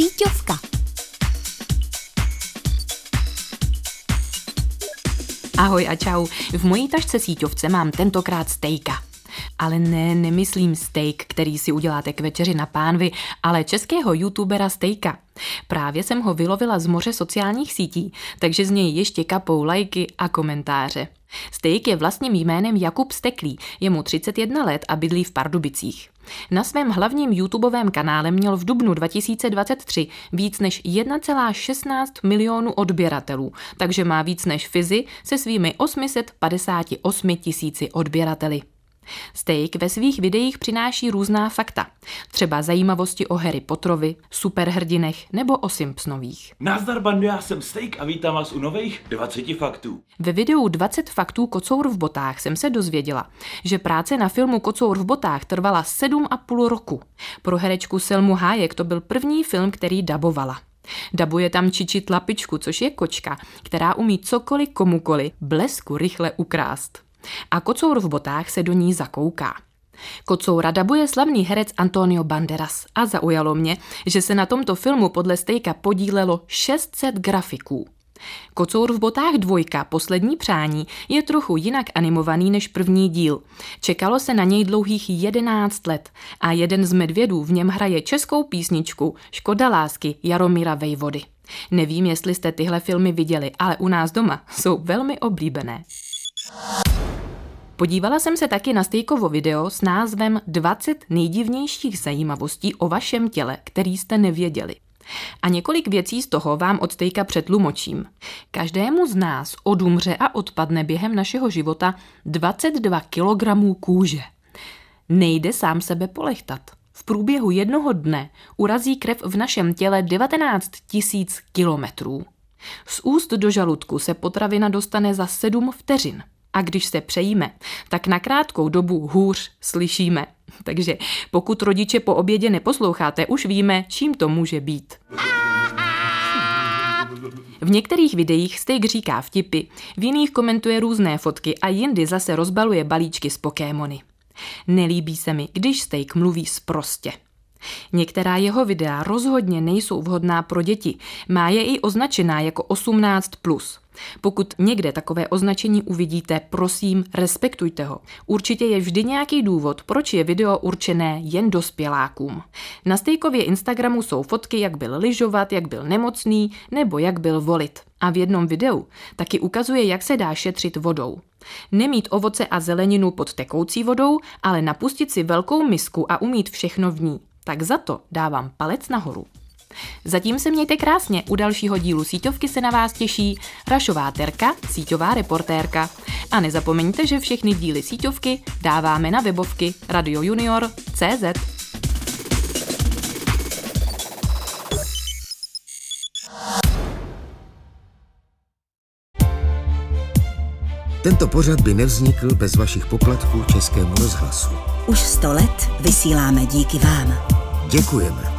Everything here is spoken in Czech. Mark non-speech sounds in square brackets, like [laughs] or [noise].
Síťovka. Ahoj a čau. V mojí tašce síťovce mám tentokrát stejka. Ale ne, nemyslím steak, který si uděláte k večeři na pánvi, ale českého youtubera Stejka. Právě jsem ho vylovila z moře sociálních sítí, takže z něj ještě kapou lajky a komentáře. Steak je vlastním jménem Jakub Steklý, je mu 31 let a bydlí v Pardubicích. Na svém hlavním YouTubeovém kanále měl v dubnu 2023 víc než 1,16 milionů odběratelů, takže má víc než Fizi se svými 858 tisíci odběrateli. Steak ve svých videích přináší různá fakta, třeba zajímavosti o Harry Potterovi, superhrdinech nebo o Simpsonových. Nazdar bandu, já jsem Steak a vítám vás u nových 20 faktů. Ve videu 20 faktů Kocour v botách jsem se dozvěděla, že práce na filmu Kocour v botách trvala 7,5 roku. Pro herečku Selmu Hájek to byl první film, který dabovala. Dabuje tam Čiči Tlapičku, což je kočka, která umí cokoliv komukoli blesku rychle ukrást. A kocour v botách se do ní zakouká. Kocoura dabuje slavný herec Antonio Banderas a zaujalo mě, že se na tomto filmu podle Stejka podílelo 600 grafiků. Kocour v botách dvojka, poslední přání, je trochu jinak animovaný než první díl. Čekalo se na něj dlouhých 11 let a jeden z medvědů v něm hraje českou písničku Škoda lásky Jaromíra Vejvody. Nevím, jestli jste tyhle filmy viděli, ale u nás doma jsou velmi oblíbené. Podívala jsem se taky na Stejkovo video s názvem 20 nejdivnějších zajímavostí o vašem těle, který jste nevěděli. A několik věcí z toho vám od Stejka přetlumočím. Každému z nás odumře a odpadne během našeho života 22 kg kůže. Nejde sám sebe polechtat. V průběhu jednoho dne urazí krev v našem těle 19 000 kilometrů. Z úst do žaludku se potravina dostane za 7 vteřin. A když se přejíme, tak na krátkou dobu hůř slyšíme. [laughs] Takže pokud rodiče po obědě neposloucháte, už víme, čím to může být. V některých videích Steak říká vtipy, v jiných komentuje různé fotky a jindy zase rozbaluje balíčky s Pokémony. Nelíbí se mi, když Steak mluví sprostě. Některá jeho videa rozhodně nejsou vhodná pro děti. Má je i označená jako 18+. Plus. Pokud někde takové označení uvidíte, prosím, respektujte ho. Určitě je vždy nějaký důvod, proč je video určené jen dospělákům. Na Stejkově Instagramu jsou fotky, jak byl lyžovat, jak byl nemocný nebo jak byl volit. A v jednom videu taky ukazuje, jak se dá šetřit vodou. Nemít ovoce a zeleninu pod tekoucí vodou, ale napustit si velkou misku a umít všechno v ní tak za to dávám palec nahoru. Zatím se mějte krásně, u dalšího dílu síťovky se na vás těší Rašová Terka, síťová reportérka. A nezapomeňte, že všechny díly síťovky dáváme na webovky radiojunior.cz. Tento pořad by nevznikl bez vašich poplatků Českému rozhlasu. Už sto let vysíláme díky vám. Děkujeme.